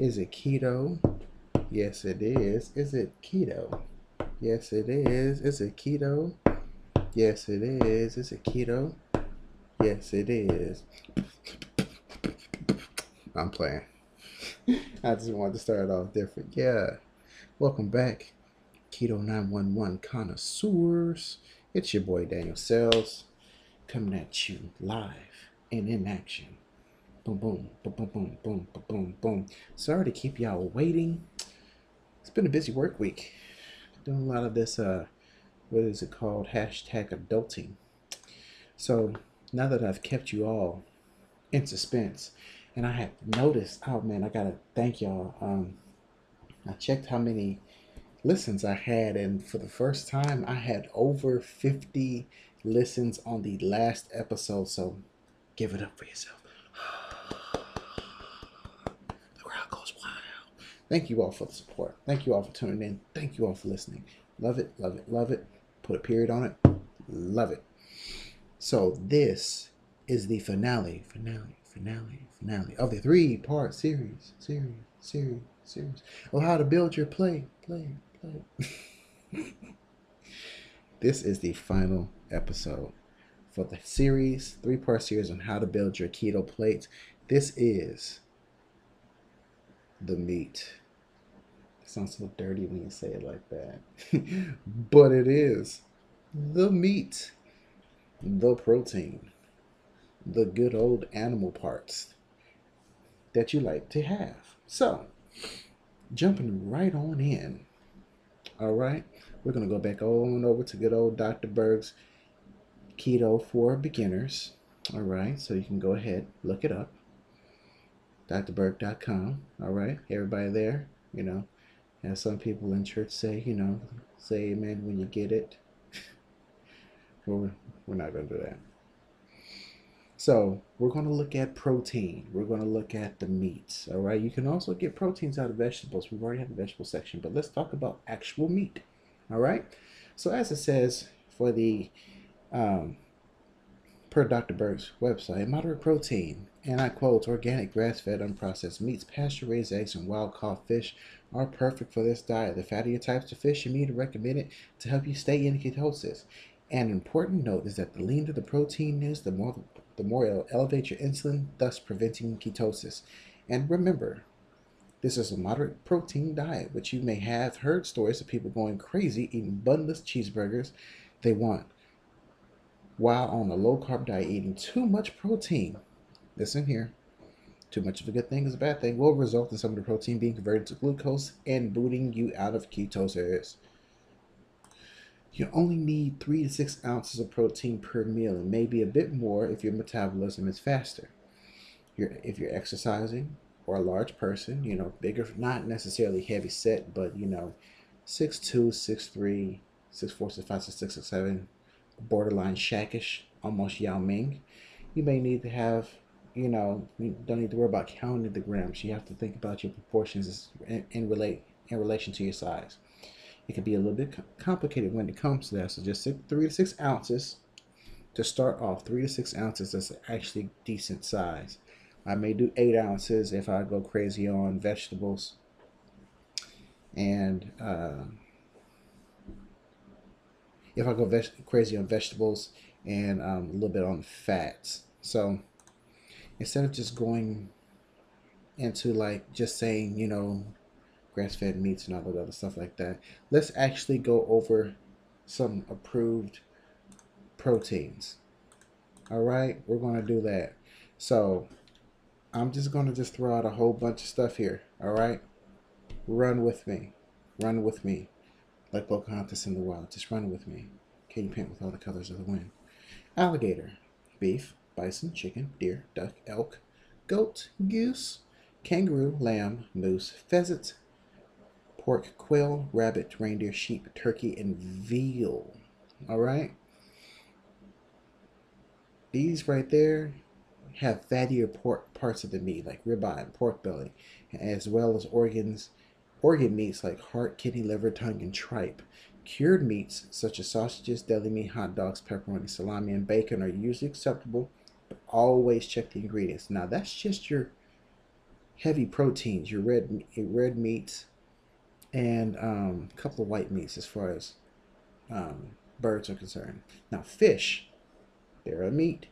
Is it keto? Yes, it is. Is it keto? Yes, it is. Is it keto? Yes, it is. Is it keto? Yes, it is. I'm playing. I just wanted to start off different. Yeah. Welcome back, Keto 911 connoisseurs. It's your boy Daniel Sales coming at you live and in action. Boom, boom, boom, boom, boom, boom, boom, boom, boom. Sorry to keep y'all waiting. It's been a busy work week. Doing a lot of this, uh, what is it called? Hashtag adulting. So now that I've kept you all in suspense, and I have noticed, oh man, I gotta thank y'all. Um, I checked how many listens I had, and for the first time, I had over 50 listens on the last episode. So give it up for yourself. The crowd goes wild. Thank you all for the support. Thank you all for tuning in. Thank you all for listening. Love it, love it, love it. Put a period on it. Love it. So this is the finale, finale, finale, finale of the three-part series, series, series, series of how to build your play, play, play. this is the final episode for the series, three-part series on how to build your keto plates. This is the meat. Sounds so dirty when you say it like that. but it is the meat, the protein, the good old animal parts that you like to have. So, jumping right on in. All right, we're going to go back on over to good old Dr. Berg's Keto for Beginners. All right, so you can go ahead, look it up. drberg.com. All right, everybody there, you know, as some people in church say, you know, say amen when you get it. well, we're not going to do that. So we're going to look at protein. We're going to look at the meats. All right. You can also get proteins out of vegetables. We've already had the vegetable section, but let's talk about actual meat. All right. So as it says for the um, per Dr. Berg's website, moderate protein, and I quote, organic, grass-fed, unprocessed meats, pasture-raised eggs, and wild-caught fish are perfect for this diet. The fattier types of fish and meat are recommended to help you stay in ketosis. An important note is that the leaner the protein is, the more the more it'll elevate your insulin, thus preventing ketosis. And remember, this is a moderate protein diet, but you may have heard stories of people going crazy eating bunless cheeseburgers they want while on a low carb diet eating too much protein. Listen here. Too much of a good thing is a bad thing will result in some of the protein being converted to glucose and booting you out of ketosis. You only need three to six ounces of protein per meal, and maybe a bit more if your metabolism is faster. You're, if you're exercising or a large person, you know, bigger, not necessarily heavy set, but you know, 6'2, 6'3, 6'4, 6'5, 6'6, 6'7, borderline shackish, almost Yao Ming, you may need to have, you know, you don't need to worry about counting the grams. You have to think about your proportions in, in relate in relation to your size it can be a little bit complicated when it comes to that. So just three to six ounces to start off. Three to six ounces is actually decent size. I may do eight ounces if I go crazy on vegetables and uh, if I go crazy on vegetables and um, a little bit on fats. So instead of just going into like just saying, you know, grass-fed meats and all that other stuff like that. Let's actually go over some approved proteins. All right, we're going to do that. So I'm just going to just throw out a whole bunch of stuff here. All right, run with me. Run with me. Like Pocahontas in the wild. Just run with me. Can you paint with all the colors of the wind? Alligator, beef, bison, chicken, deer, duck, elk, goat, goose, kangaroo, lamb, moose, pheasant, pork, quail, rabbit, reindeer, sheep, turkey, and veal. All right? These right there have fattier pork parts of the meat, like ribeye and pork belly, as well as organs, organ meats like heart, kidney, liver, tongue, and tripe. Cured meats such as sausages, deli meat, hot dogs, pepperoni, salami, and bacon are usually acceptable, but always check the ingredients. Now that's just your heavy proteins, your red red meats, and um, a couple of white meats as far as um, birds are concerned. Now, fish, they're a meat.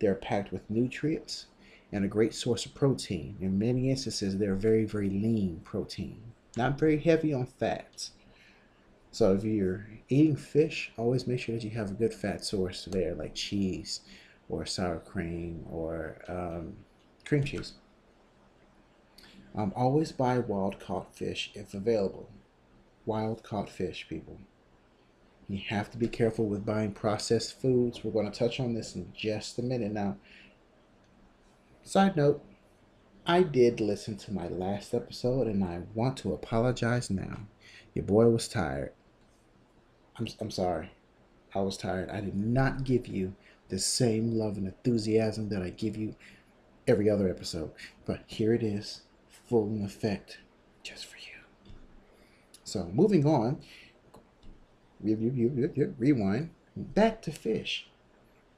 They're packed with nutrients and a great source of protein. In many instances, they're very, very lean protein, not very heavy on fats. So if you're eating fish, always make sure that you have a good fat source there, like cheese or sour cream or um, cream cheese. Um, always buy wild caught fish if available. Wild caught fish, people. You have to be careful with buying processed foods. We're going to touch on this in just a minute now. Side note, I did listen to my last episode and I want to apologize now. Your boy was tired. I'm, I'm sorry. I was tired. I did not give you the same love and enthusiasm that I give you every other episode. But here it is, full in effect, just for you. So moving on, rewind, back to fish.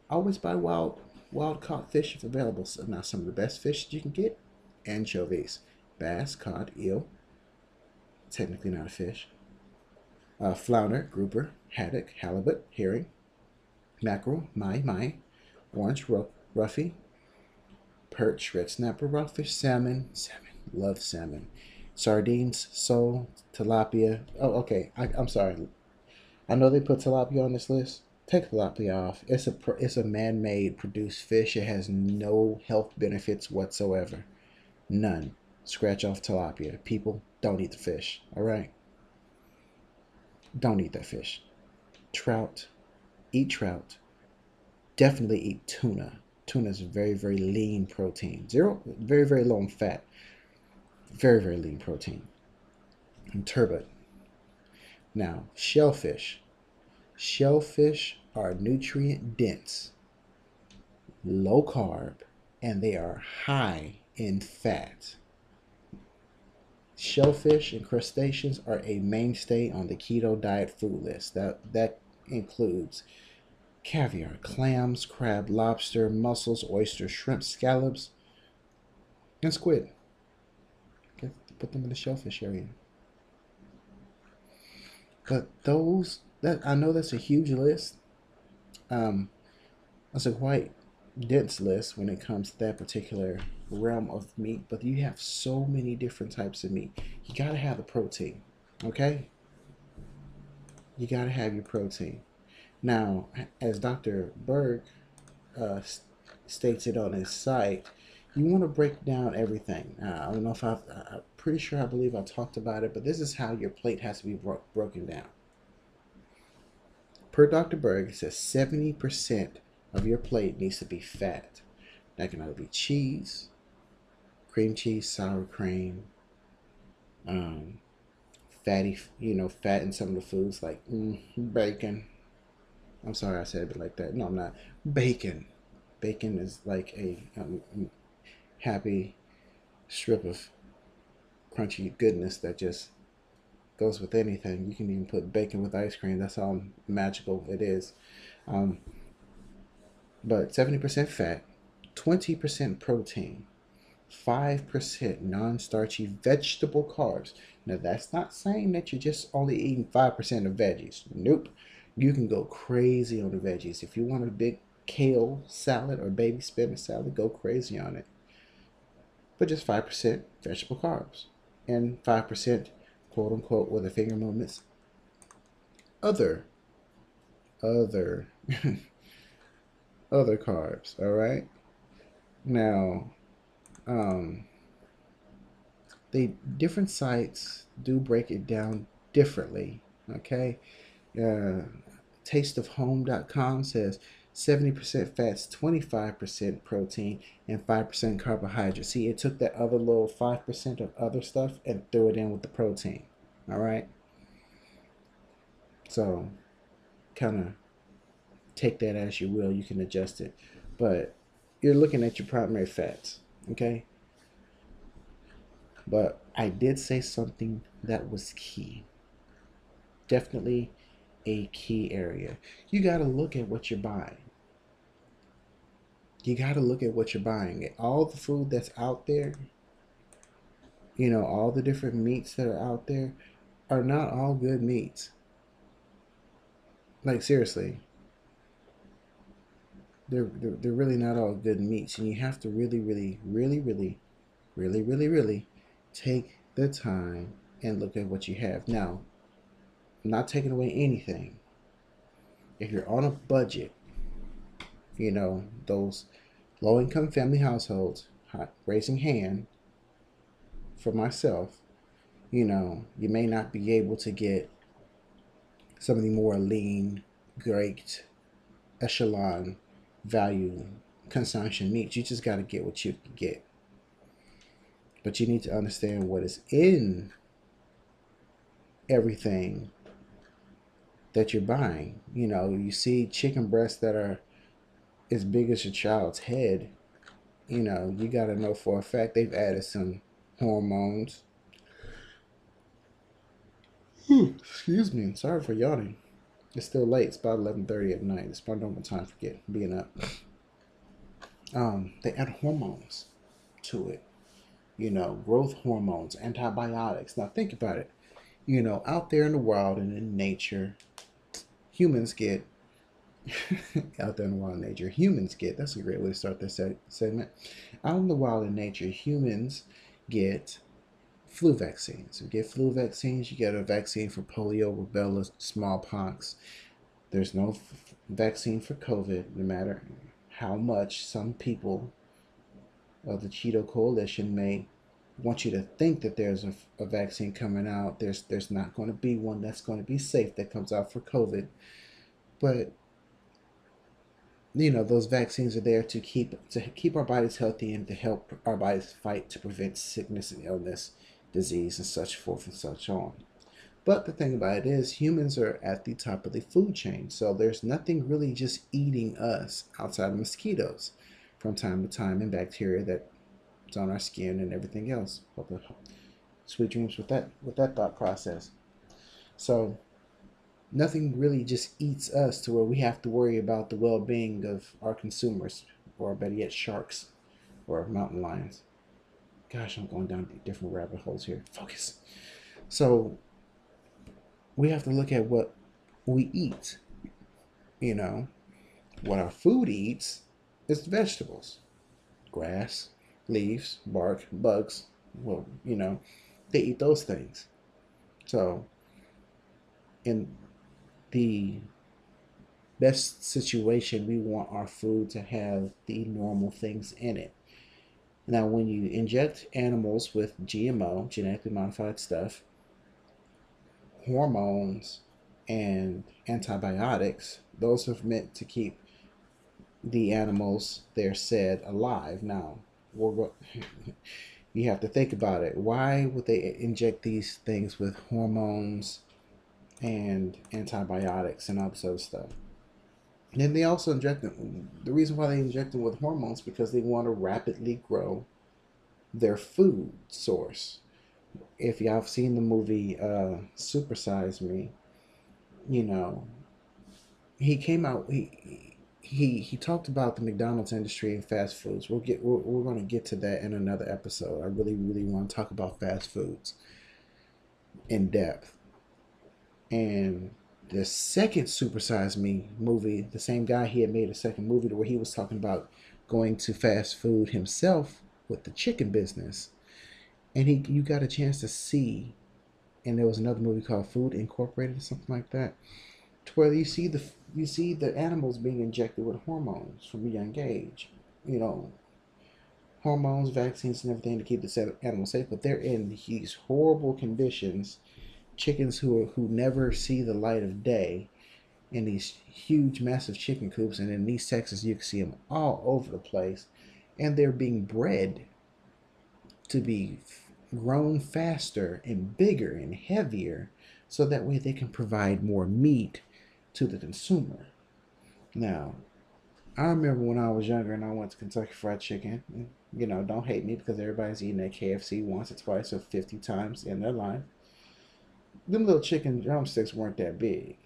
Always buy wild wild caught fish if available. So now some of the best fish you can get, anchovies, bass, cod, eel, technically not a fish, uh, flounder, grouper, haddock, halibut, herring, mackerel, mai mai, orange roughy, perch, red snapper, rockfish, salmon, salmon, love salmon, sardines, sole, tilapia. Oh, okay. I, I'm sorry. I know they put tilapia on this list. Take tilapia off. It's a it's a man-made produced fish. It has no health benefits whatsoever. None. Scratch off tilapia. People don't eat the fish. All right. Don't eat that fish. Trout. Eat trout. Definitely eat tuna. Tuna is very very lean protein. Zero. Very very low in fat. Very very lean protein. And turbot now, shellfish. Shellfish are nutrient dense, low carb, and they are high in fat. Shellfish and crustaceans are a mainstay on the keto diet food list. That that includes caviar, clams, crab, lobster, mussels, oysters, shrimp, scallops, and squid. Okay, put them in the shellfish area. But those that I know that's a huge list. Um, that's a quite dense list when it comes to that particular realm of meat. But you have so many different types of meat. You gotta have the protein, okay? You gotta have your protein. Now, as Dr. Berg uh, states it on his site, you want to break down everything. Uh, I don't know if I've, I'm pretty sure I believe I talked about it, but this is how your plate has to be bro broken down. Per Dr. Berg, it says 70% of your plate needs to be fat. That can either be cheese, cream cheese, sour cream, um, fatty, you know, fat in some of the foods like mm, bacon. I'm sorry I said it like that. No, I'm not. Bacon. Bacon is like a um, happy strip of crunchy goodness that just goes with anything. You can even put bacon with ice cream. That's how magical it is. Um, but 70% fat, 20% protein, 5% non starchy vegetable carbs. Now, that's not saying that you're just only eating 5% of veggies. Nope. You can go crazy on the veggies. If you want a big kale salad or baby spinach salad, go crazy on it but just 5% vegetable carbs and 5% quote unquote with the finger movements other other other carbs all right now um the different sites do break it down differently okay uh tasteofhome.com says 70% fats, 25% protein, and 5% carbohydrates. See, it took that other little 5% of other stuff and threw it in with the protein. All right? So, kind of take that as you will. You can adjust it. But you're looking at your primary fats. Okay? But I did say something that was key. Definitely a key area. You got to look at what you're buying you got to look at what you're buying. All the food that's out there, you know, all the different meats that are out there are not all good meats. Like seriously, they're, they're they're really not all good meats, and you have to really, really, really, really, really, really, really take the time and look at what you have. Now, I'm not taking away anything. If you're on a budget, you know those low-income family households, raising hand for myself, you know, you may not be able to get some of the more lean, great echelon value consumption meats. You just got to get what you can get. But you need to understand what is in everything that you're buying. You know, you see chicken breasts that are as big as your child's head. You know, you got to know for a fact they've added some hormones. Hmm, excuse me. Sorry for yawning. It's still late. It's about 11.30 at night. It's my normal time for getting being up. Um, they add hormones to it. You know, growth hormones, antibiotics. Now think about it. You know, out there in the wild and in nature, humans get out there in the wild in nature, humans get that's a great way to start this segment. Out in the wild in nature, humans get flu vaccines. You get flu vaccines, you get a vaccine for polio, rubella, smallpox. There's no f- vaccine for COVID, no matter how much some people of the Cheeto Coalition may want you to think that there's a, a vaccine coming out. There's there's not going to be one that's going to be safe that comes out for COVID, but you know those vaccines are there to keep to keep our bodies healthy and to help our bodies fight to prevent sickness and illness disease, and such forth and such on. But the thing about it is, humans are at the top of the food chain, so there's nothing really just eating us outside of mosquitoes from time to time and bacteria that's on our skin and everything else. Sweet dreams with that with that thought process. So nothing really just eats us to where we have to worry about the well-being of our consumers, or better yet, sharks or mountain lions. Gosh, I'm going down different rabbit holes here. Focus. So we have to look at what we eat. You know, what our food eats is vegetables, grass, leaves, bark, bugs. Well, you know, they eat those things. So, in the best situation, we want our food to have the normal things in it. Now, when you inject animals with GMO, genetically modified stuff, hormones, and antibiotics, those are meant to keep the animals they're said alive. Now, you have to think about it. Why would they inject these things with hormones and antibiotics and all this other stuff? And then they also inject them. The reason why they inject them with hormones because they want to rapidly grow their food source. If y'all have seen the movie uh, Super Size Me, you know, he came out. He he he talked about the McDonald's industry and fast foods. We'll get we're, we're going to get to that in another episode. I really really want to talk about fast foods in depth. And the second Super Size Me movie, the same guy he had made a second movie where he was talking about going to fast food himself with the chicken business. And he you got a chance to see and there was another movie called Food Incorporated or something like that. To where you see the you see the animals being injected with hormones from a young age. You know, hormones, vaccines, and everything to keep the animals safe, but they're in these horrible conditions chickens who are, who never see the light of day in these huge, massive chicken coops. And in East Texas, you can see them all over the place. And they're being bred to be grown faster and bigger and heavier so that way they can provide more meat to the consumer. Now, I remember when I was younger and I went to Kentucky Fried Chicken. You know, don't hate me because everybody's eating at KFC once or twice or 50 times in their life them little chicken drumsticks weren't that big.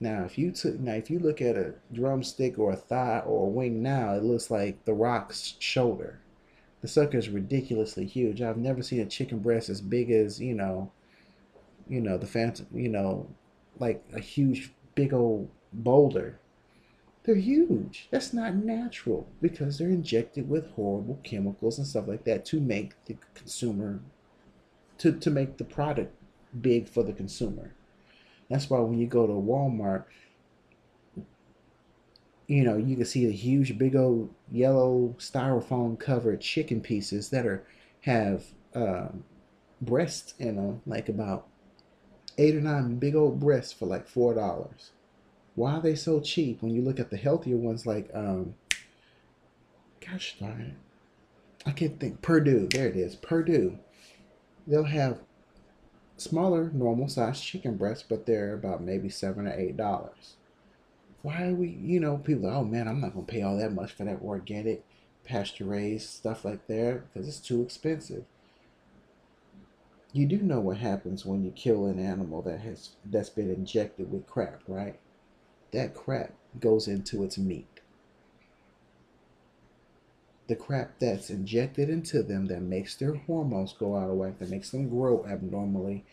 Now, if you took now if you look at a drumstick or a thigh or a wing now, it looks like the Rock's shoulder The sucker is ridiculously huge. I've never seen a chicken breast as big as, you know, you know, the phantom, you know, like a huge, big old boulder. They're huge. That's not natural because they're injected with horrible chemicals and stuff like that to make the consumer, to, to make the product big for the consumer. That's why when you go to Walmart, you know, you can see the huge, big old yellow styrofoam covered chicken pieces that are have um, breasts in them, like about eight or nine big old breasts for like four dollars. Why are they so cheap when you look at the healthier ones like um gosh darn it. I can't think Perdue, There it is. Perdue. They'll have smaller normal sized chicken breasts, but they're about maybe seven or eight dollars. Why are we you know, people oh man, I'm not gonna pay all that much for that organic pasture raised stuff like that because it's too expensive you do know what happens when you kill an animal that has that's been injected with crap, right? That crap goes into its meat. The crap that's injected into them that makes their hormones go out of whack, that makes them grow abnormally,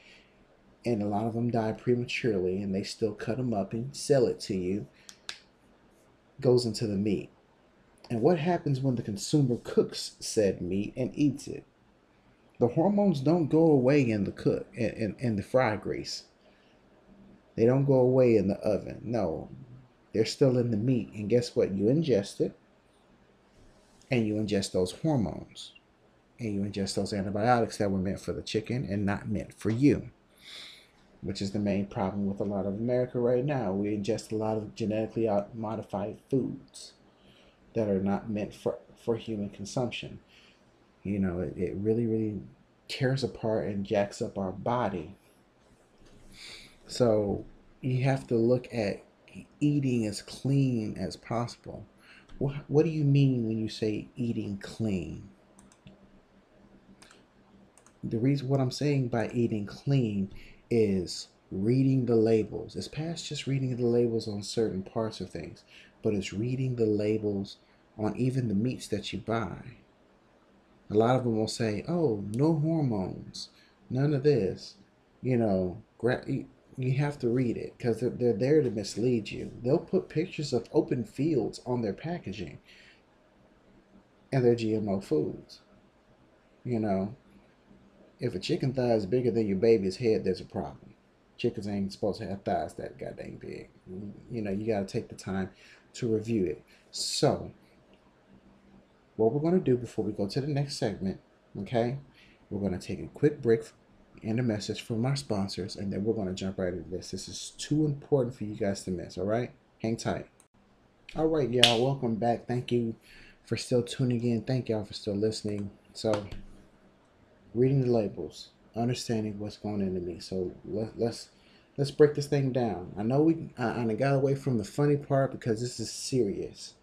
and a lot of them die prematurely, and they still cut them up and sell it to you, goes into the meat. And what happens when the consumer cooks said meat and eats it? the hormones don't go away in the cook in, in, in the fry grease. They don't go away in the oven. No, they're still in the meat. And guess what? You ingest it, and you ingest those hormones, and you ingest those antibiotics that were meant for the chicken and not meant for you. Which is the main problem with a lot of America right now. We ingest a lot of genetically modified foods that are not meant for, for human consumption. You know, it, it really, really tears apart and jacks up our body. So you have to look at eating as clean as possible. What, what do you mean when you say eating clean? The reason what I'm saying by eating clean is reading the labels. It's past just reading the labels on certain parts of things, but it's reading the labels on even the meats that you buy. A lot of them will say, "Oh, no hormones, none of this." You know, you have to read it because they're, they're there to mislead you. They'll put pictures of open fields on their packaging and their GMO foods. You know, if a chicken thigh is bigger than your baby's head, there's a problem. Chickens ain't supposed to have thighs that goddamn big. You know, you got to take the time to review it. So, what we're going to do before we go to the next segment, okay, we're going to take a quick break and a message from our sponsors, and then we're going to jump right into this. This is too important for you guys to miss, all right? Hang tight. All right, y'all, welcome back. Thank you for still tuning in. Thank y'all for still listening. So, reading the labels, understanding what's going into me. So, let, let's let's break this thing down. I know we I, I got away from the funny part because this is serious.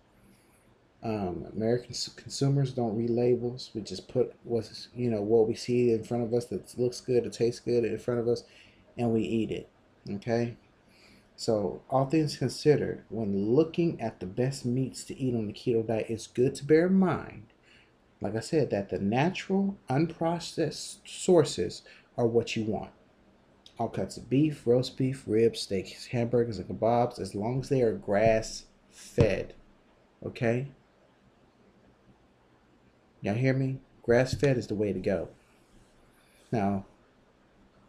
Um, American consumers don't read labels. We just put what's you know what we see in front of us that looks good, it tastes good in front of us, and we eat it. Okay. So all things considered, when looking at the best meats to eat on the keto diet, it's good to bear in mind, like I said, that the natural, unprocessed sources are what you want. All cuts of beef, roast beef, ribs, steaks, hamburgers, and kebabs, as long as they are grass fed. Okay? Y'all hear me? Grass fed is the way to go. Now,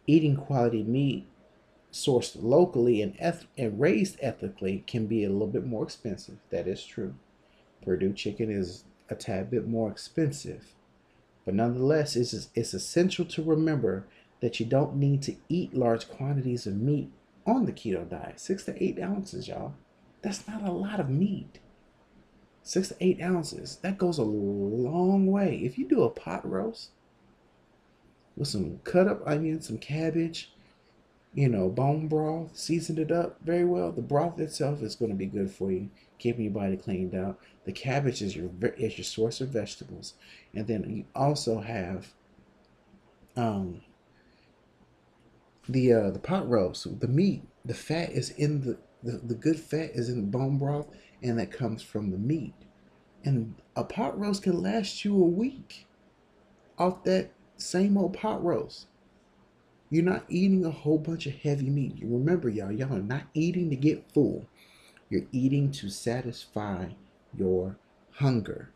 eating quality meat sourced locally and, eth- and raised ethically can be a little bit more expensive. That is true. Perdue chicken is a tad bit more expensive. But nonetheless, it's, it's essential to remember that you don't need to eat large quantities of meat on the keto diet. Six to eight ounces, y'all. That's not a lot of meat six to eight ounces. That goes a long way. If you do a pot roast with some cut up onions, some cabbage, you know, bone broth, seasoned it up very well, the broth itself is going to be good for you, keeping your body cleaned out. The cabbage is your is your source of vegetables, and then you also have um the uh the pot roast, the meat, the fat is in the the, the good fat is in the bone broth and that comes from the meat. And a pot roast can last you a week off that same old pot roast. You're not eating a whole bunch of heavy meat. You Remember, y'all, y'all are not eating to get full. You're eating to satisfy your hunger.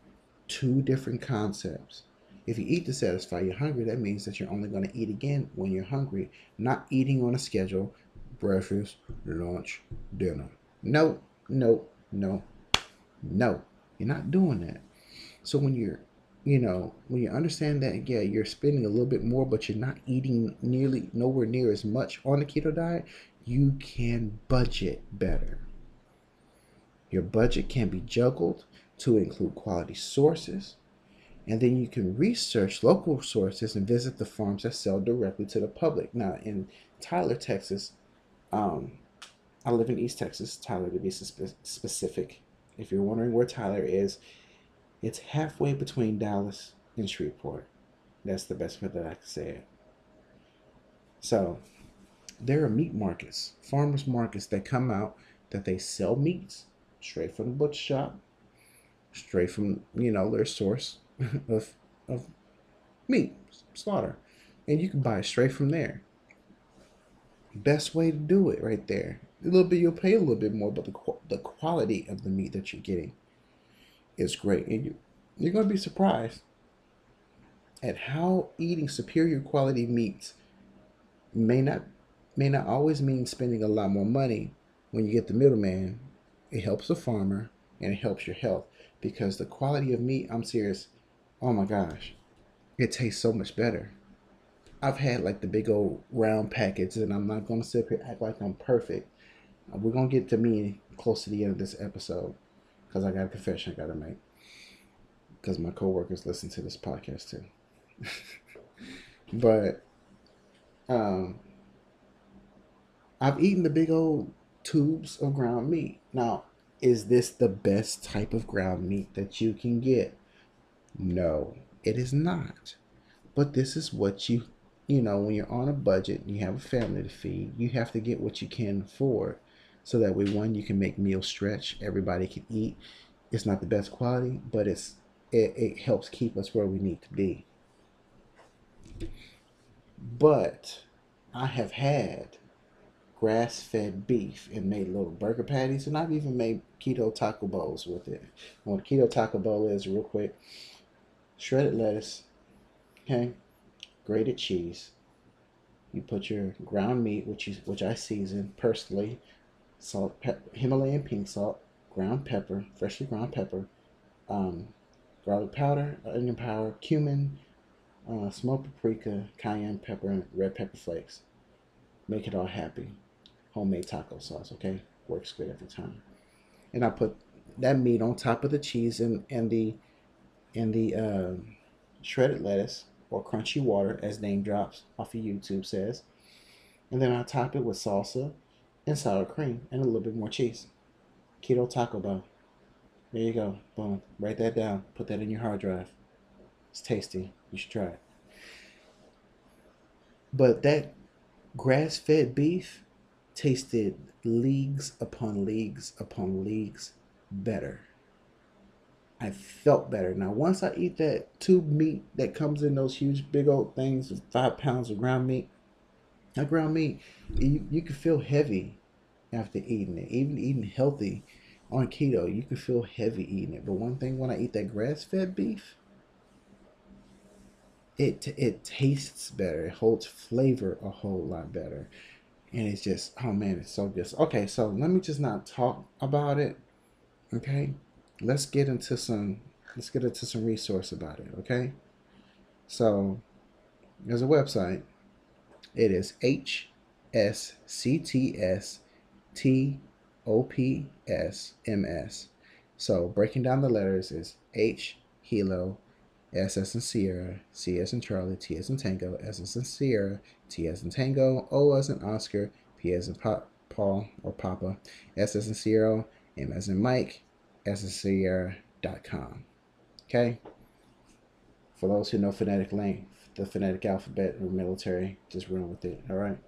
Two different concepts. If you eat to satisfy your hunger, that means that you're only going to eat again when you're hungry, not eating on a schedule breakfast, lunch, dinner. No, no, no, no. You're not doing that. So when you're, you know, when you understand that, yeah, you're spending a little bit more, but you're not eating nearly nowhere near as much on the keto diet, you can budget better. Your budget can be juggled to include quality sources, and then you can research local sources and visit the farms that sell directly to the public. Now, in Tyler, Texas, um, I live in East Texas, Tyler to be specific. If you're wondering where Tyler is, it's halfway between Dallas and Shreveport. That's the best way that I can say it. So, there are meat markets, farmers markets that come out that they sell meats straight from the butcher shop, straight from you know their source of of meat slaughter, and you can buy straight from there. Best way to do it right there. A little bit you'll pay a little bit more, but the the quality of the meat that you're getting is great, and you you're gonna be surprised at how eating superior quality meats may not may not always mean spending a lot more money when you get the middleman it helps the farmer and it helps your health because the quality of meat, I'm serious, oh my gosh, it tastes so much better. I've had like the big old round packets, and I'm not to sit here act like I'm perfect. We're to get to me close to the end of this episode because I got a confession I got to make because my coworkers listen to this podcast too. but um, I've eaten the big old tubes of ground meat. Now, is this the best type of ground meat that you can get? No, it is not. But this is what you, you know, when you're on a budget, and you have a family to feed, you have to get what you can afford. So that way, one, you can make meals stretch, everybody can eat. It's not the best quality, but it's it, it helps keep us where we need to be. But I have had grass fed beef and made little burger patties. And I've even made keto taco bowls with it. And what a keto taco bowl is, real quick shredded lettuce, okay, grated cheese. You put your ground meat, which is which I season personally, salt, Himalayan pink salt, ground pepper, freshly ground pepper, um, garlic powder, onion powder, cumin, uh, smoked paprika, cayenne pepper, and red pepper flakes. Make it all happy homemade taco sauce, okay? Works good every time. And I put that meat on top of the cheese and, and the and the uh, shredded lettuce or crunchy water, as name drops off of YouTube says. And then I top it with salsa and sour cream and a little bit more cheese. Keto taco bell. There you go. Boom. Write that down. Put that in your hard drive. It's tasty. You should try it. But that grass fed beef tasted leagues upon leagues upon leagues better. I felt better. Now, once I eat that tube meat that comes in those huge, big old things, five pounds of ground meat, that ground meat, you, you can feel heavy after eating it. Even eating healthy on keto, you can feel heavy eating it. But one thing when I eat that grass fed beef, it it tastes better. It holds flavor a whole lot better and it's just oh man it's so good okay so let me just not talk about it okay let's get into some let's get into some resource about it okay so there's a website it is hsctsTOPSMS. so breaking down the letters is h hilo S as in Sierra, C as in Charlie, T as in Tango, S as in Sierra, T as in Tango, O as in Oscar, P as in Paul or Papa, S as in Sierra, M as in Mike, S as in Sierra.com. Okay? For those who know phonetic length, the phonetic alphabet or military, just run with it, all right?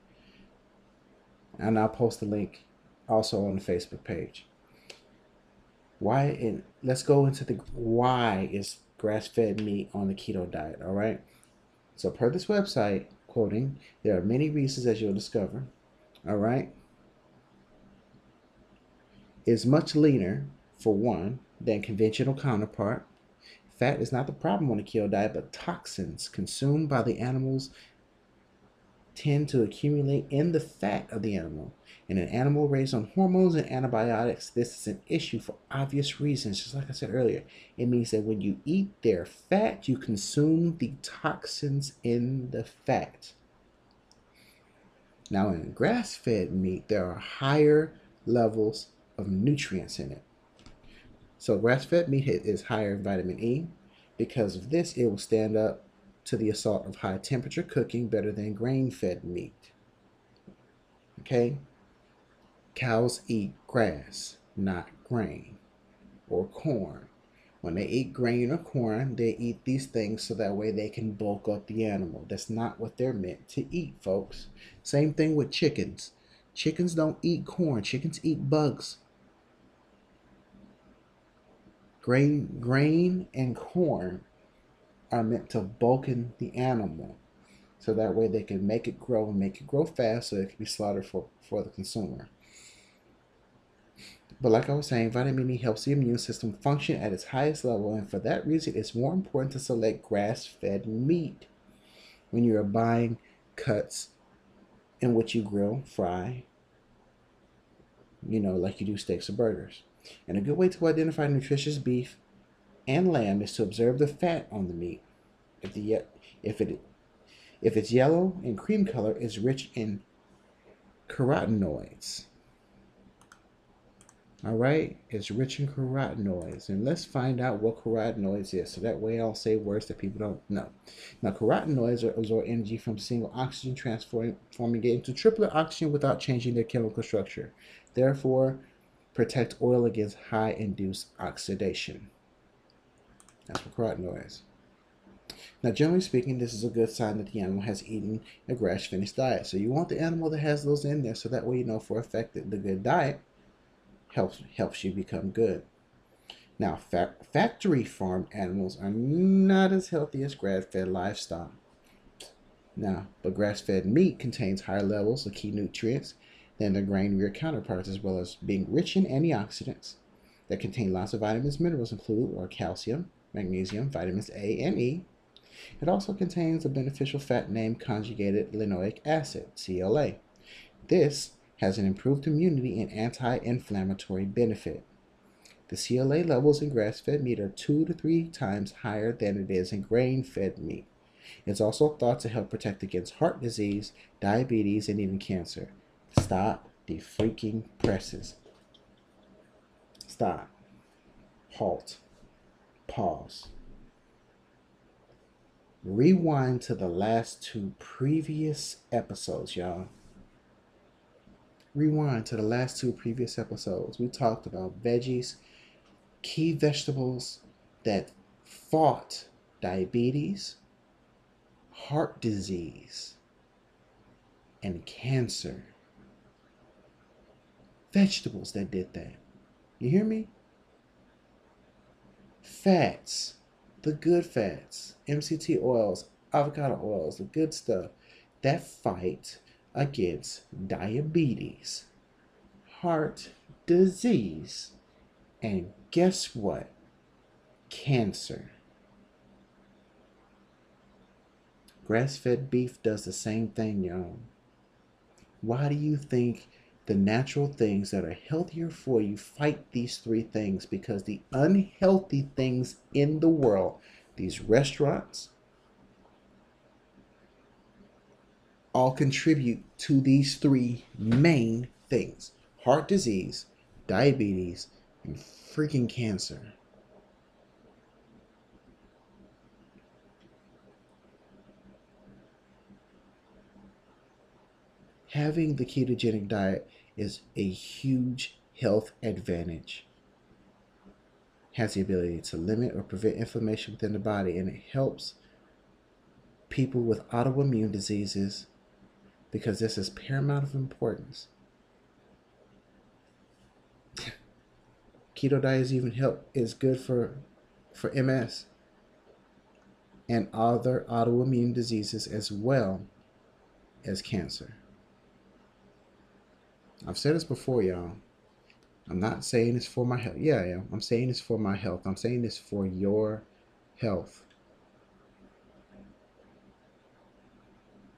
And I'll post the link also on the Facebook page. Why? And let's go into the why is grass-fed meat on the keto diet. All right. So per this website, quoting, there are many reasons as you'll discover. All right. Is much leaner for one than conventional counterpart. Fat is not the problem on a keto diet, but toxins consumed by the animals tend to accumulate in the fat of the animal. In an animal raised on hormones and antibiotics, this is an issue for obvious reasons. Just like I said earlier, it means that when you eat their fat, you consume the toxins in the fat. Now, in grass fed meat, there are higher levels of nutrients in it. So, grass fed meat is higher in vitamin E. Because of this, it will stand up to the assault of high temperature cooking better than grain fed meat. Okay? Cows eat grass, not grain or corn. When they eat grain or corn, they eat these things so that way they can bulk up the animal. That's not what they're meant to eat, folks. Same thing with chickens. Chickens don't eat corn, chickens eat bugs. Grain, grain and corn are meant to bulken the animal so that way they can make it grow and make it grow fast so it can be slaughtered for, for the consumer. But like I was saying, vitamin E helps the immune system function at its highest level, and for that reason, it's more important to select grass fed meat when you are buying cuts in which you grill, fry, you know, like you do steaks or burgers. And a good way to identify nutritious beef and lamb is to observe the fat on the meat. If the if it if it's yellow and cream color, it's rich in carotenoids. All right, it's rich in carotenoids, and let's find out what carotenoids is. So that way, I'll say words that people don't know. Now, carotenoids are absorb energy from singlet oxygen, transforming it into triplet oxygen without changing their chemical structure. Therefore, protect oil against high induced oxidation. That's what carotenoids. Now, generally speaking, this is a good sign that the animal has eaten a grass-finished diet. So you want the animal that has those in there, so that way you know for a fact that the good diet helps helps you become good. Now, fa factory farm animals are not as healthy as grass-fed livestock. Now, but grass-fed meat contains higher levels of key nutrients than their grain-reared counterparts, as well as being rich in antioxidants that contain lots of vitamins, minerals include or calcium, magnesium, vitamins A and E. It also contains a beneficial fat named conjugated linoleic acid, CLA. This has an improved immunity and anti-inflammatory benefit. The CLA levels in grass-fed meat are two to three times higher than it is in grain-fed meat. It's also thought to help protect against heart disease, diabetes, and even cancer. Stop the freaking presses. Stop. Halt pause. Rewind to the last two previous episodes, y'all. Rewind to the last two previous episodes. We talked about veggies, key vegetables that fought diabetes, heart disease, and cancer. Vegetables that did that. You hear me? fats, the good fats, MCT oils, avocado oils, the good stuff that fight against diabetes, heart disease, and guess what? Cancer. Grass fed beef does the same thing, y'all. Why do you think the natural things that are healthier for you fight these three things because the unhealthy things in the world, these restaurants, all contribute to these three main things heart disease, diabetes, and freaking cancer. Having the ketogenic diet is a huge health advantage. Has the ability to limit or prevent inflammation within the body, and it helps people with autoimmune diseases because this is paramount of importance. Keto diet is even help is good for for MS and other autoimmune diseases as well as cancer. I've said this before, y'all. I'm not saying this for my health. Yeah, yeah. I'm saying this for my health. I'm saying this for your health.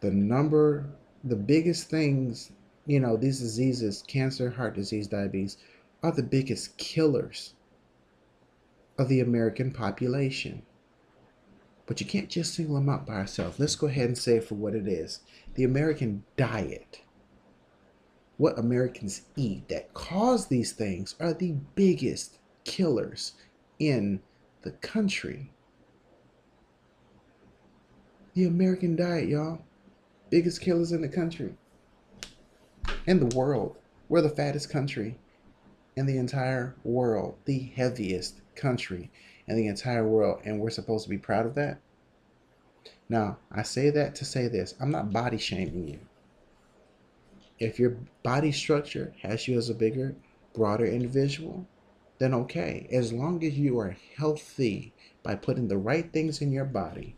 The number, the biggest things, you know, these diseases, cancer, heart disease, diabetes, are the biggest killers of the American population. But you can't just single them out by yourself. Let's go ahead and say for what it is. The American diet what Americans eat that cause these things are the biggest killers in the country. The American diet, y'all. Biggest killers in the country. In the world. We're the fattest country in the entire world. The heaviest country in the entire world. And we're supposed to be proud of that? Now, I say that to say this I'm not body shaming you. If your body structure has you as a bigger, broader individual, then okay. As long as you are healthy by putting the right things in your body,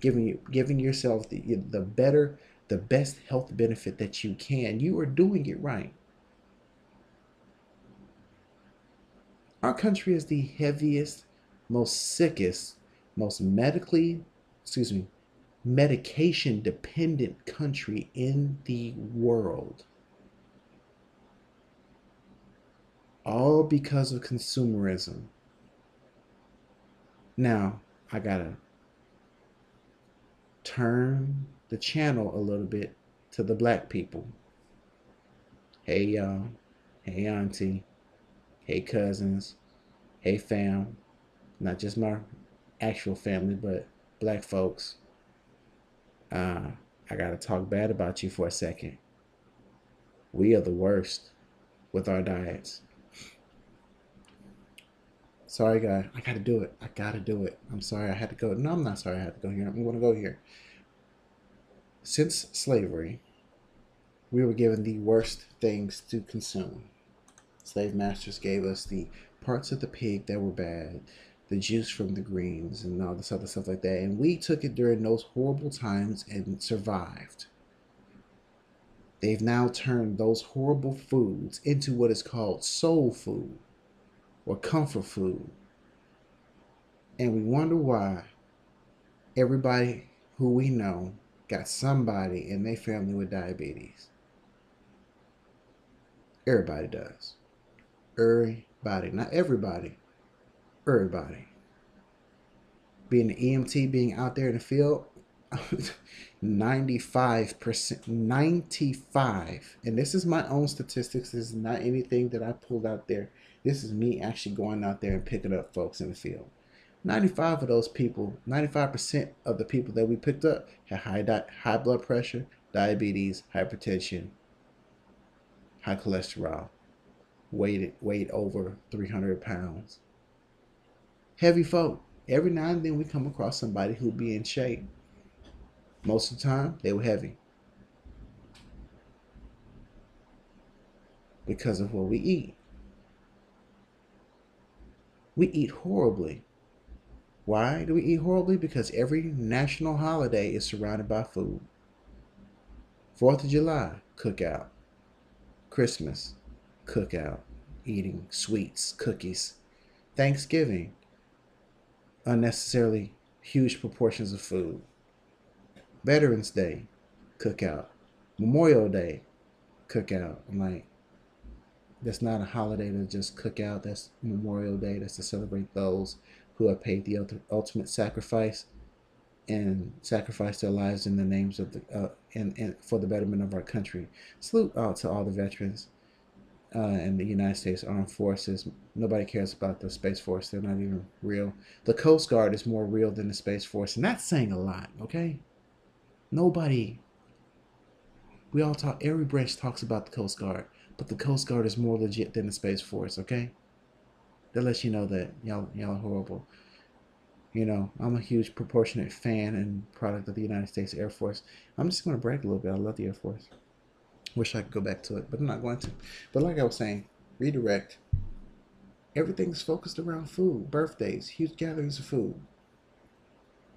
giving you giving yourself the, the better, the best health benefit that you can, you are doing it right. Our country is the heaviest, most sickest, most medically, excuse me, medication dependent country in the world. All because of consumerism. Now, I gotta turn the channel a little bit to the black people. Hey, y'all. Hey, auntie. Hey, cousins. Hey, fam. Not just my actual family, but black folks uh, I got to talk bad about you for a second. We are the worst with our diets. Sorry, guy. I got to do it. I got to do it. I'm sorry I had to go. No, I'm not sorry I had to go here. I'm going to go here. Since slavery, we were given the worst things to consume. Slave masters gave us the parts of the pig that were bad, the juice from the greens and all this other stuff like that. And we took it during those horrible times and survived. They've now turned those horrible foods into what is called soul food or comfort food. And we wonder why everybody who we know got somebody in their family with diabetes. Everybody does. Everybody. Not everybody, everybody. Being an EMT, being out there in the field, 95%, 95, and this is my own statistics. This is not anything that I pulled out there. This is me actually going out there and picking up folks in the field. 95 of those people, 95% of the people that we picked up had high, di- high blood pressure, diabetes, hypertension, high cholesterol, weighed, weighed over 300 pounds heavy folk. Every now and then we come across somebody who be in shape. Most of the time, they were heavy. Because of what we eat. We eat horribly. Why do we eat horribly? Because every national holiday is surrounded by food. Fourth of July, cookout. Christmas, cookout. Eating sweets, cookies. Thanksgiving, unnecessarily huge proportions of food. Veterans Day, cookout. Memorial Day, cookout. I'm like, that's not a holiday to just cook out. That's Memorial Day. That's to celebrate those who have paid the ultimate sacrifice and sacrificed their lives in the names of the uh, and, and for the betterment of our country. Salute out to all the veterans uh, and the United States Armed Forces. Nobody cares about the Space Force. They're not even real. The Coast Guard is more real than the Space Force. And that's saying a lot, okay? Nobody. We all talk, every branch talks about the Coast Guard, but the Coast Guard is more legit than the Space Force, okay? That lets you know that y'all, y'all are horrible. You know, I'm a huge proportionate fan and product of the United States Air Force. I'm just going to brag a little bit. I love the Air Force. Wish I could go back to it, but I'm not going to. But like I was saying, redirect. Everything's focused around food, birthdays, huge gatherings of food.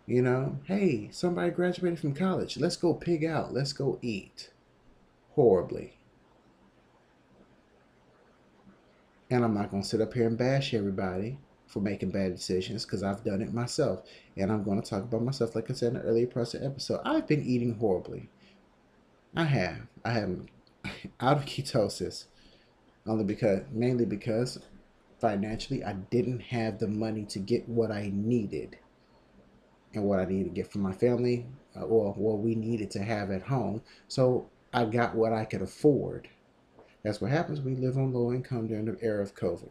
You know, hey, somebody graduated from college. Let's go pig out. Let's go eat. Horribly. And I'm not going to sit up here and bash everybody for making bad decisions because I've done it myself. And I'm going to talk about myself, like I said in the earlier part episode. I've been eating horribly. I have. I have out of ketosis. Only because, mainly because financially, I didn't have the money to get what I needed and what I needed to get from my family uh, or what we needed to have at home. So I got what I could afford. That's what happens when you live on low income during the era of COVID.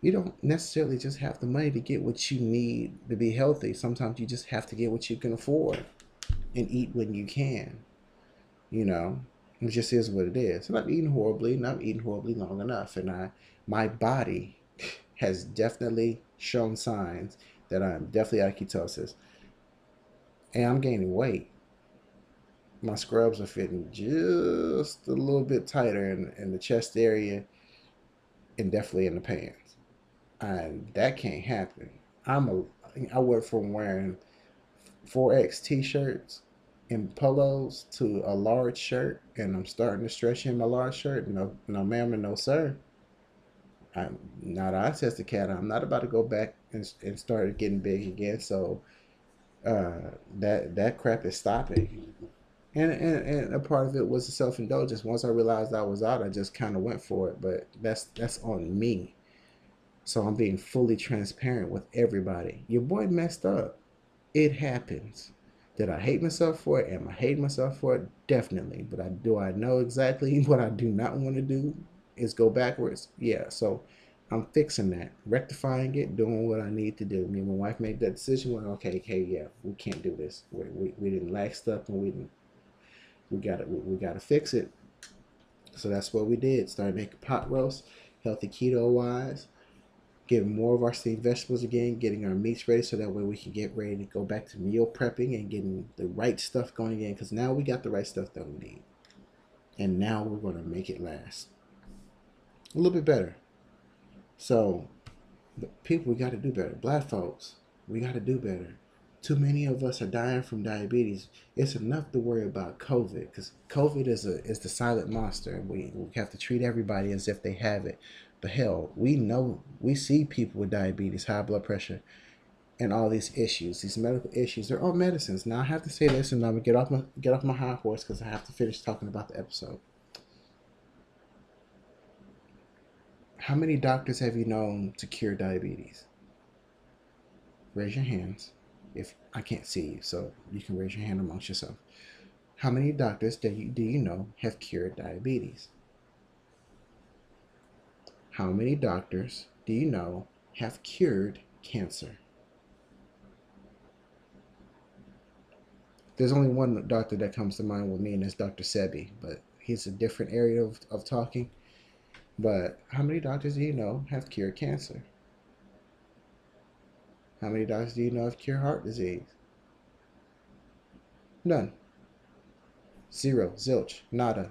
You don't necessarily just have the money to get what you need to be healthy. Sometimes you just have to get what you can afford and eat when you can. You know, it just is what it is. And I'm eating horribly, and I'm eating horribly long enough. And I, my body has definitely shown signs that I'm definitely of ketosis. And I'm gaining weight. My scrubs are fitting just a little bit tighter in, in the chest area and definitely in the pants. And that can't happen. I'm a I went from wearing 4X t-shirts and polos to a large shirt and I'm starting to stretch in my large shirt. No no ma'am and no sir. I'm not I test the cat. I'm not about to go back and, and start getting big again. So uh, that that crap is stopping. And, and and a part of it was the self indulgence. Once I realized I was out, I just kind of went for it. But that's that's on me. So I'm being fully transparent with everybody. Your boy messed up. It happens. Did I hate myself for it? Am I hating myself for it? Definitely. But I do I know exactly what I do not want to do is go backwards. Yeah. So I'm fixing that, rectifying it, doing what I need to do. Me and my wife made that decision. Went, okay, okay, yeah, we can't do this. We, we, we didn't lack stuff, and we didn't. We got to we, we got to fix it. So that's what we did. Started making pot roast, healthy keto wise. Getting more of our steamed vegetables again, getting our meats ready so that way we can get ready to go back to meal prepping and getting the right stuff going again. Because now we got the right stuff that we need. And now we're going to make it last. A little bit better. So, people, we got to do better. Black folks, we got to do better. Too many of us are dying from diabetes. It's enough to worry about COVID because COVID is a is the silent monster. We, we have to treat everybody as if they have it. But hell, we know we see people with diabetes, high blood pressure, and all these issues, these medical issues. They're all medicines. Now I have to say this, and I'm gonna get off my get off my high horse because I have to finish talking about the episode. How many doctors have you known to cure diabetes? Raise your hands. If I can't see you, so you can raise your hand amongst yourself. How many doctors do you, do you know have cured diabetes? How many doctors do you know have cured cancer? There's only one doctor that comes to mind with me, and that's Dr. Sebi, but he's a different area of, of talking. But how many doctors do you know have cured cancer? How many doctors do you know have cured heart disease? None. Zero. Zilch. Nada.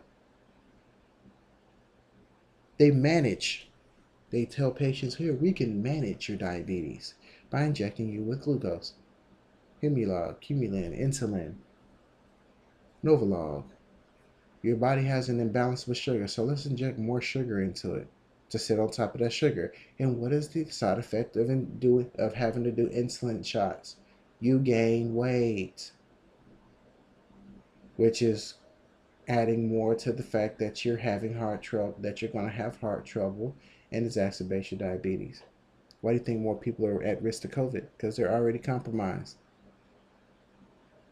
They manage. They tell patients, here, we can manage your diabetes by injecting you with glucose. Humalog, Humulin, insulin, Novolog, your body has an imbalance with sugar, so let's inject more sugar into it to sit on top of that sugar. And what is the side effect of doing of having to do insulin shots? You gain weight, which is adding more to the fact that you're having heart trouble, that you're going to have heart trouble, and exacerbate your diabetes. Why do you think more people are at risk to COVID? Because they're already compromised.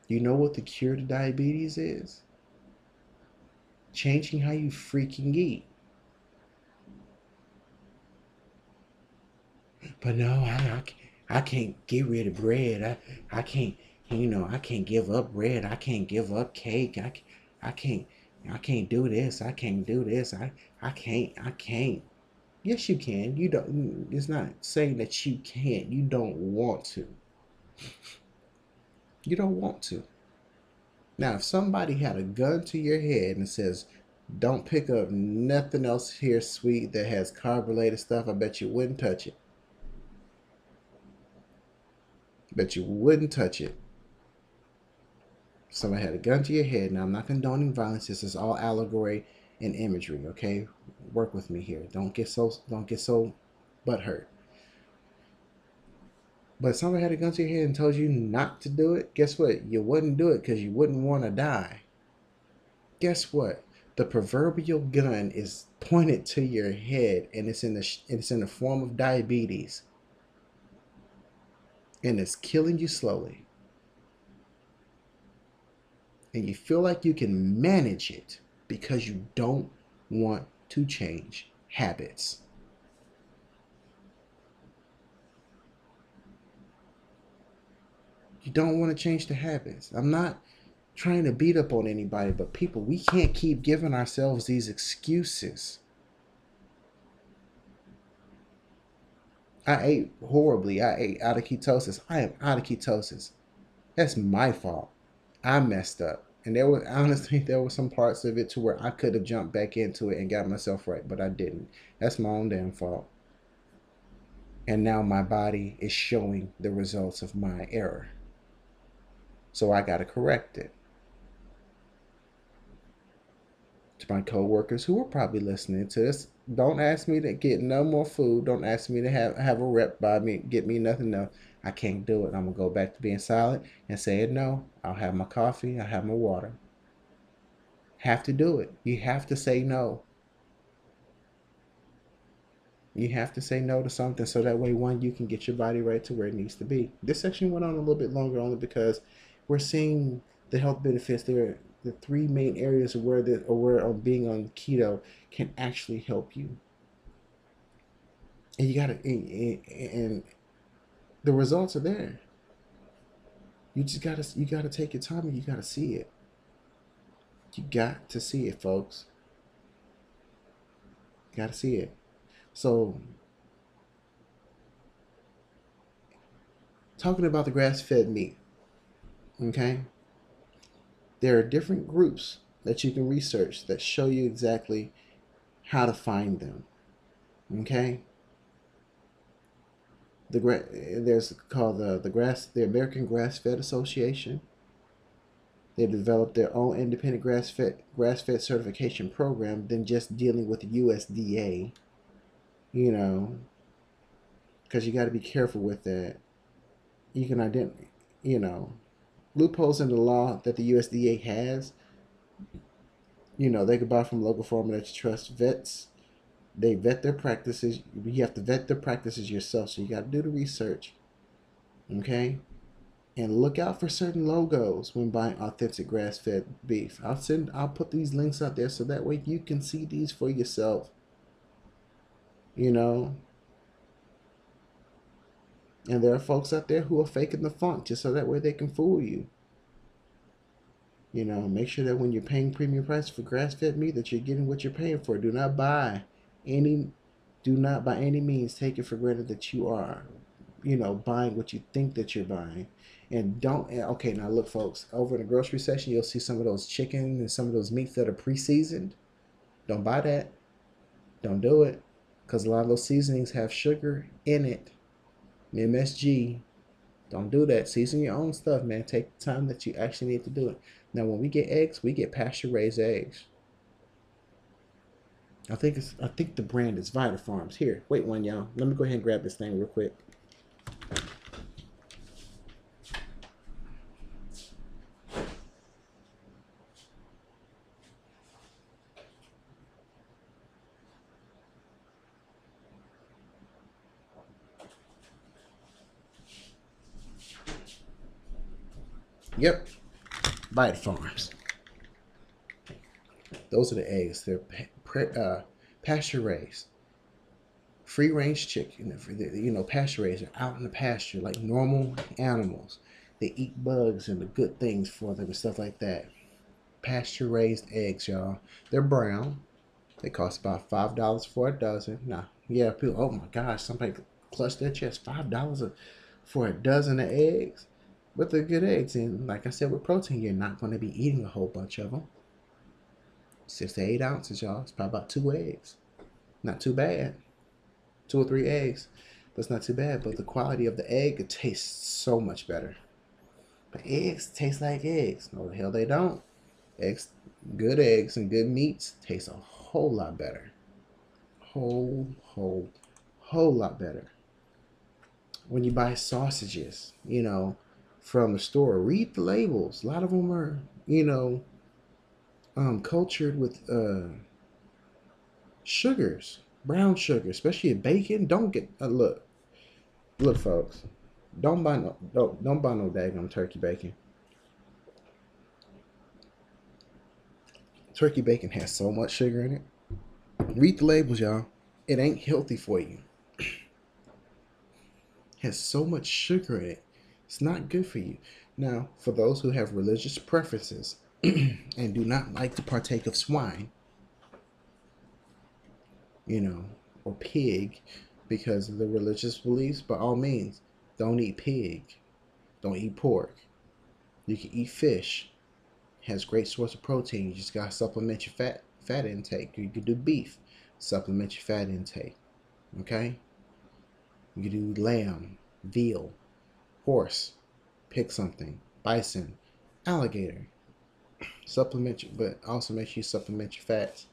You know what the cure to diabetes is? changing how you freaking eat. But no, I, I can't get rid of bread. I, I can't, you know, I can't give up bread. I can't give up cake. I, I can't, I can't do this. I can't do this. I, I can't, I can't. Yes, you can. You don't, it's not saying that you can't. You don't want to. You don't want to. Now, if somebody had a gun to your head and says, Don't pick up nothing else here sweet that has carb related stuff. I bet you wouldn't touch it. Bet you wouldn't touch it. Somebody had a gun to your head. Now I'm not condoning violence. This is all allegory and imagery. Okay, work with me here. Don't get so don't get so butthurt. But somebody had a gun to your head and told you not to do it. Guess what? You wouldn't do it because you wouldn't want to die. Guess what? The proverbial gun is pointed to your head, and it's in the it's in the form of diabetes, and it's killing you slowly. And you feel like you can manage it because you don't want to change habits. You don't want to change the habits. I'm not trying to beat up on anybody, but people, we can't keep giving ourselves these excuses. I ate horribly. I ate out of ketosis. I am out of ketosis. That's my fault. I messed up. And there was honestly there were some parts of it to where I could have jumped back into it and got myself right, but I didn't. That's my own damn fault. And now my body is showing the results of my error. So I got to correct it. To my coworkers who are probably listening to this, don't ask me to get no more food. Don't ask me to have, have a rep by me, get me nothing else. I can't do it. I'm to go back to being silent and say no. I'll have my coffee. I'll have my water. Have to do it. You have to say no. You have to say no to something so that way, one, you can get your body right to where it needs to be. This section went on a little bit longer only because we're seeing the health benefits. There are the three main areas where the or where being on keto can actually help you. And you gotta and, and the results are there. You just gotta you gotta take your time and you gotta see it. You got to see it, folks. You gotta see it. So talking about the grass-fed meat. Okay? There are different groups that you can research that show you exactly how to find them. Okay? The there's called the the grass the American Grass Fed Association. They developed their own independent grass fed grass fed certification program than just dealing with the USDA. You know, because you got to be careful with that. You can identify, you know, loopholes in the law that the USDA has. You know, they could buy from local farmer that you trust. Vets, they vet their practices. You have to vet their practices yourself, so you got to do the research. Okay, and look out for certain logos when buying authentic grass-fed beef. I'll send. I'll put these links out there so that way you can see these for yourself. You know, and there are folks out there who are faking the funk just so that way they can fool you. You know, make sure that when you're paying premium price for grass-fed meat that you're getting what you're paying for. Do not buy any do not by any means take it for granted that you are, you know, buying what you think that you're buying. And don't okay, now look folks, over in the grocery section you'll see some of those chicken and some of those meats that are pre-seasoned. Don't buy that. Don't do it. Because a lot of those seasonings have sugar in it MSG. Don't do that. Season your own stuff, man. Take the time that you actually need to do it. Now, when we get eggs, we get pasture raised eggs. I think it's. I think the brand is Vital Farms. Here, wait one, y'all. Let me go ahead and grab this thing real quick. Yep, Vital Farms. Those are the eggs. They're uh, pasture raised, free range chicken. You know, pasture raised. They're out in the pasture like normal animals. They eat bugs and the good things for them and stuff like that. Pasture raised eggs, y'all. They're brown. They cost about five dollars for a dozen. Now, yeah, people. Oh my gosh, somebody clutched their chest. Five dollars for a dozen of eggs. But they're good eggs. And like I said, with protein, you're not going to be eating a whole bunch of them. Six to eight ounces, y'all. It's probably about two eggs. Not too bad. Two or three eggs. That's not too bad. But the quality of the egg, it tastes so much better. But eggs taste like eggs. No, the hell they don't. Eggs, good eggs and good meats taste a whole lot better. Whole, whole, whole lot better. When you buy sausages, you know, from the store, read the labels. A lot of them are, you know, um, cultured with uh, sugars, brown sugar, especially bacon. Don't get uh, look, look, folks. Don't buy no don't, don't buy no daggum turkey bacon. Turkey bacon has so much sugar in it. Read the labels, y'all. It ain't healthy for you. has so much sugar in it. It's not good for you. Now, for those who have religious preferences and do not like to partake of swine, you know, or pig because of the religious beliefs, by all means, don't eat pig. Don't eat pork. You can eat fish. It has great source of protein. You just gotta supplement your fat fat intake. You can do beef. Supplement your fat intake. Okay? You can do lamb, veal, horse, pick something, bison, alligator. Supplement but also make sure you supplement your fats.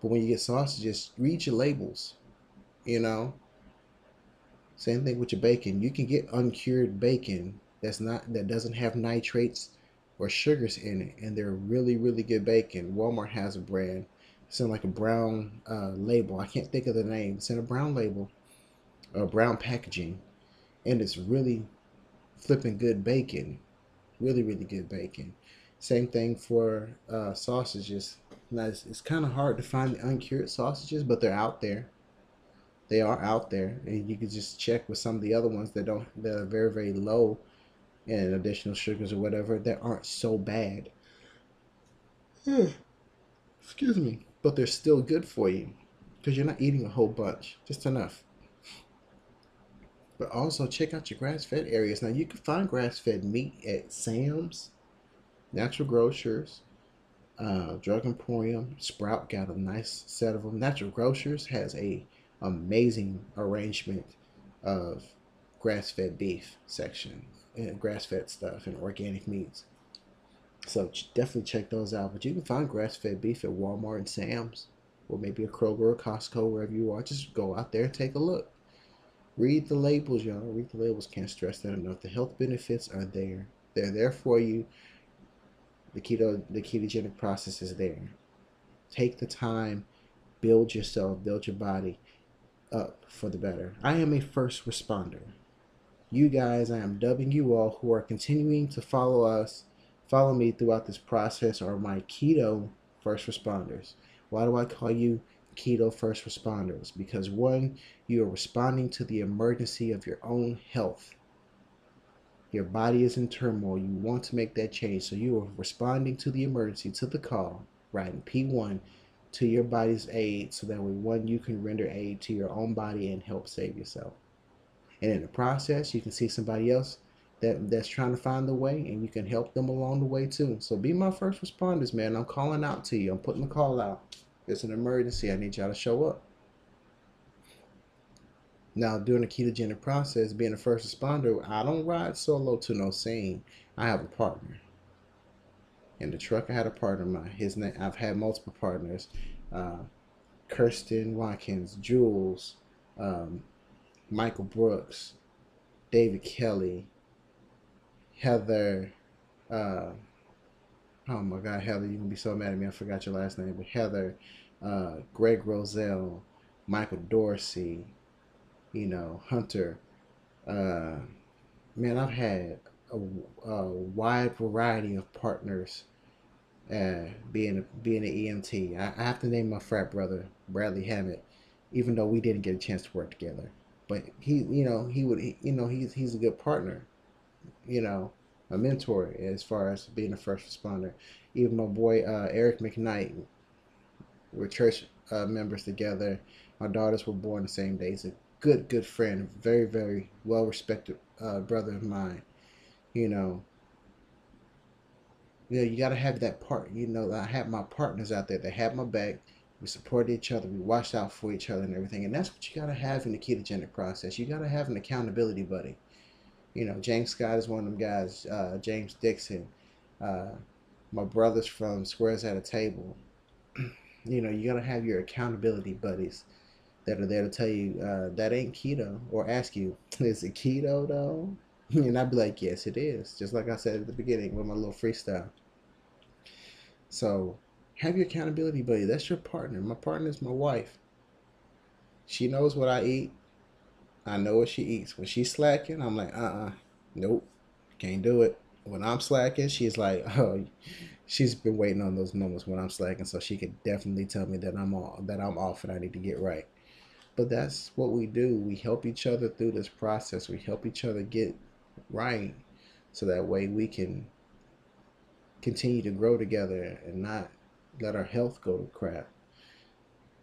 But when you get sausages, read your labels. You know, same thing with your bacon. You can get uncured bacon that's not that doesn't have nitrates or sugars in it, and they're really really good bacon. Walmart has a brand. It's in like a brown uh, label. I can't think of the name. It's in a brown label, a brown packaging, and it's really flipping good bacon. Really really good bacon. Same thing for uh, sausages. Now it's, it's kind of hard to find the uncured sausages, but they're out there they are out there, and you can just check with some of the other ones that don't that are very very low in additional sugars or whatever that aren't so bad. Excuse me, but they're still good for you because you're not eating a whole bunch, just enough. But also check out your grass-fed areas. Now you can find grass-fed meat at Sam's, Natural Grocers, uh, Drug Emporium, Sprout got a nice set of them. Natural Grocers has a amazing arrangement of grass-fed beef section and grass-fed stuff and organic meats. So definitely check those out. But you can find grass-fed beef at Walmart and Sam's, or maybe a Kroger or Costco, wherever you are. Just go out there and take a look. Read the labels, y'all. Read the labels. Can't stress that enough. The health benefits are there. They're there for you. The keto, the ketogenic process is there. Take the time, build yourself, build your body up for the better. I am a first responder. You guys, I am dubbing you all who are continuing to follow us, follow me throughout this process, are my keto first responders. Why do I call you keto first responders? Because one, you are responding to the emergency of your own health. Your body is in turmoil. You want to make that change. So you are responding to the emergency, to the call? In P1, to your body's aid so that way one you can render aid to your own body and help save yourself and in the process you can see somebody else that that's trying to find the way and you can help them along the way too so be my first responders man i'm calling out to you i'm putting the call out it's an emergency i need y'all to show up now during the ketogenic process being a first responder i don't ride solo to no scene i have a partner in the truck. I had a partner mine. His name. I've had multiple partners. Uh, Kirsten Watkins, Jules, um, Michael Brooks, David Kelly, Heather. Uh, oh my God, Heather, you're gonna be so mad at me. I forgot your last name, but Heather, uh, Greg Roselle, Michael Dorsey, you know, Hunter. Uh, man, I've had a, a wide variety of partners uh, being being an EMT. I, I, have to name my frat brother Bradley Hammett, even though we didn't get a chance to work together. But he, you know, he would, he, you know, he's he's a good partner, you know, a mentor as far as being a first responder. Even my boy uh, Eric McKnight, we're church uh, members together. My daughters were born the same day. He's a good, good friend, very, very well respected uh, brother of mine you know, You know, you got to have that part. You know, I have my partners out there that have my back. We support each other. We watch out for each other and everything. And that's what you got to have in the ketogenic process. You got to have an accountability buddy. You know, James Scott is one of them guys. Uh, James Dixon. Uh, my brothers from Squares at a Table. you know, you got to have your accountability buddies that are there to tell you uh, that ain't keto or ask you, is it keto though? And I'd be like, yes, it is. Just like I said at the beginning with my little freestyle. So have your accountability buddy. That's your partner. My partner is my wife. She knows what I eat. I know what she eats. When she's slacking, I'm like, uh uh-uh, uh, nope, can't do it. When I'm slacking, she's like, oh, she's been waiting on those moments when I'm slacking, so she could definitely tell me that I'm all that I'm off and I need to get right. But that's what we do. We help each other through this process. We help each other get right so that way we can continue to grow together and not let our health go to crap.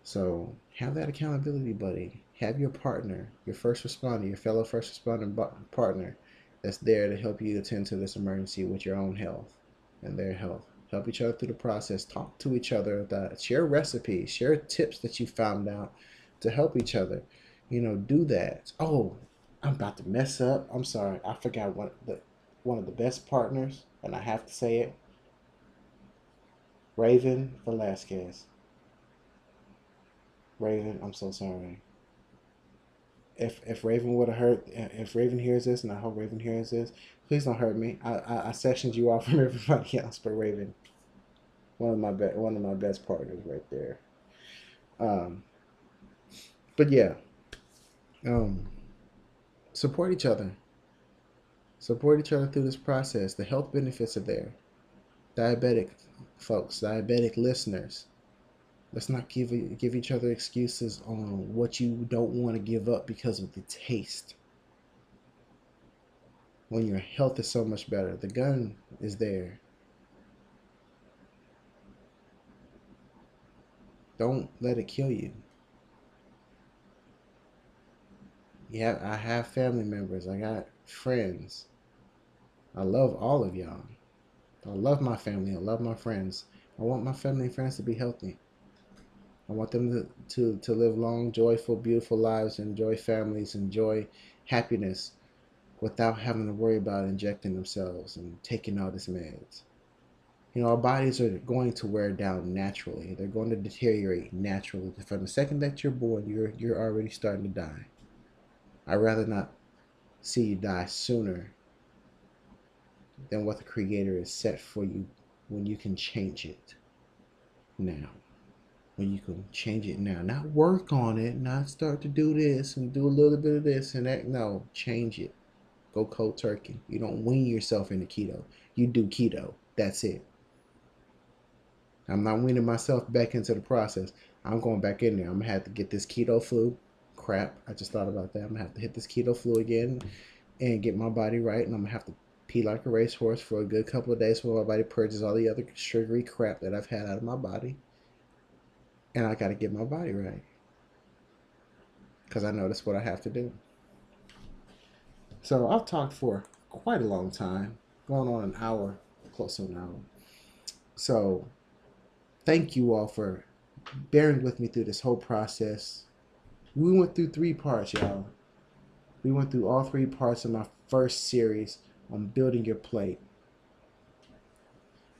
So have that accountability buddy. Have your partner, your first responder, your fellow first responder partner that's there to help you attend to this emergency with your own health and their health. Help each other through the process. Talk to each other. That share recipes, share tips that you found out to help each other. You know, do that. Oh, I'm about to mess up. I'm sorry. I forgot one the one of the best partners, and I have to say it. Raven Velasquez. Raven, I'm so sorry. If if Raven would have heard, if Raven hears this, and I hope Raven hears this, please don't hurt me. I I, I sectioned you off from everybody else, but Raven, one of my be- one of my best partners right there. Um, but yeah, um, support each other. Support each other through this process. The health benefits are there. Diabetic folks, diabetic listeners, let's not give give each other excuses on what you don't want to give up because of the taste. When your health is so much better, the gun is there. Don't let it kill you. yeah, I have family members. I got friends. I love all of y'all. I love my family. I love my friends. I want my family and friends to be healthy. I want them to, to, to live long, joyful, beautiful lives, enjoy families, enjoy happiness without having to worry about injecting themselves and taking all this meds. You know, our bodies are going to wear down naturally. They're going to deteriorate naturally. From the second that you're born, you're you're already starting to die. I'd rather not see you die sooner than what the Creator has set for you when you can change it now. When you can change it now. Not work on it, not start to do this and do a little bit of this and that. No, change it. Go cold turkey. You don't wean yourself into keto. You do keto. That's it. I'm not weaning myself back into the process. I'm going back in there. I'm to have to get this keto flu crap. I just thought about that. I'm gonna have to hit this keto flu again and get my body right, and I'm gonna have to pee like a racehorse for a good couple of days while my body purges all the other sugary crap that I've had out of my body. And I gotta get my body right. Because I know that's what I have to do. So I've talked for quite a long time, going on an hour, close to an hour. So thank you all for bearing with me through this whole process we went through three parts, y'all. We went through all three parts of my first series on building your plate.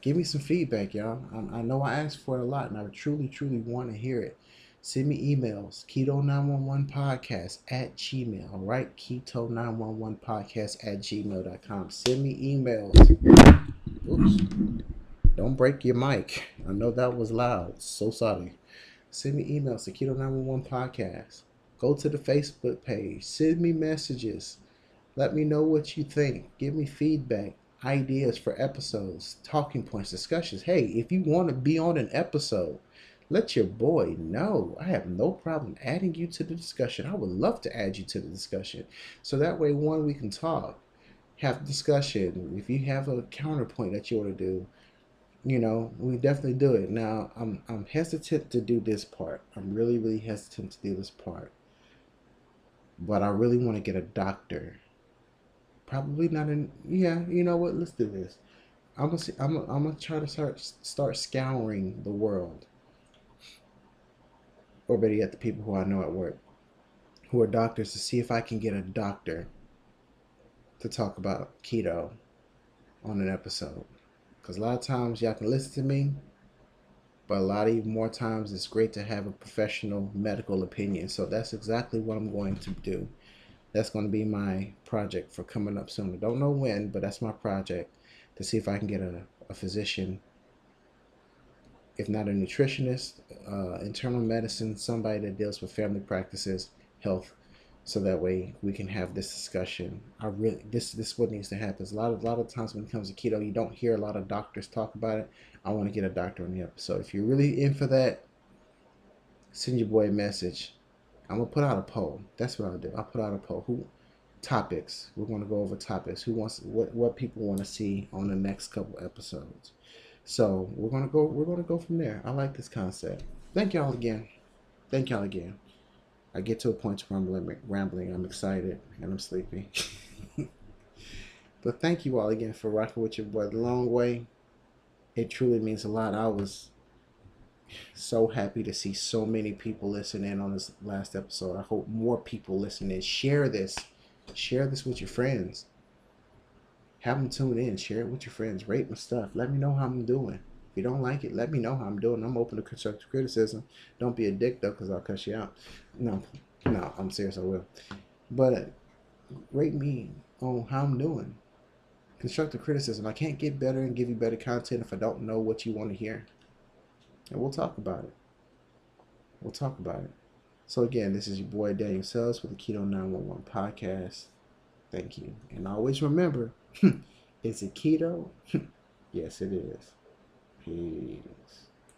Give me some feedback, y'all. I, I know I asked for it a lot, and I truly, truly want to hear it. Send me emails, keto911podcast at gmail, all right? Keto911podcast at gmail.com. Send me emails. Oops. Don't break your mic. I know that was loud. So sorry. Send me emails to Keto911podcast. Go to the Facebook page. Send me messages. Let me know what you think. Give me feedback, ideas for episodes, talking points, discussions. Hey, if you want to be on an episode, let your boy know. I have no problem adding you to the discussion. I would love to add you to the discussion. So that way, one, we can talk, have discussion. If you have a counterpoint that you want to do, you know, we definitely do it. Now, I'm I'm hesitant to do this part. I'm really really hesitant to do this part. But I really want to get a doctor. Probably not in yeah, you know what? Let's do this. I'm gonna see, I'm gonna, I'm gonna try to start start scouring the world, or better yet, the people who I know at work, who are doctors, to see if I can get a doctor to talk about keto on an episode. Because a lot of times y'all can listen to me, but a lot of more times it's great to have a professional medical opinion. So that's exactly what I'm going to do. That's going to be my project for coming up soon. I don't know when, but that's my project to see if I can get a, a physician, if not a nutritionist, uh, internal medicine, somebody that deals with family practices, health, so that way we can have this discussion. I really this this what needs to happen. A lot of a lot of times when it comes to keto, you don't hear a lot of doctors talk about it. I want to get a doctor on the episode. If you're really in for that, send your boy a message. I'm gonna put out a poll. That's what I'll do. I'll put out a poll. Who topics? We're gonna go over topics. Who wants what what people want to see on the next couple episodes. So we're gonna go we're gonna go from there. I like this concept. Thank y'all again. Thank y'all again. I get to a point where I'm rambling. I'm excited and I'm sleepy. but thank you all again for rocking with your boy the long way. It truly means a lot. I was so happy to see so many people listen in on this last episode. I hope more people listen in. Share this. Share this with your friends. Have them tune in. Share it with your friends. Rate my stuff. Let me know how I'm doing. If you don't like it, let me know how I'm doing. I'm open to constructive criticism. Don't be a dick though, because I'll cuss you out. No, no, I'm serious. I will. But uh, rate me on how I'm doing. Constructive criticism. I can't get better and give you better content if I don't know what you want to hear. And we'll talk about it. We'll talk about it. So again, this is your boy Daniel Sells with the Keto 911 podcast. Thank you. And always remember, is it keto? yes, it is. Peace.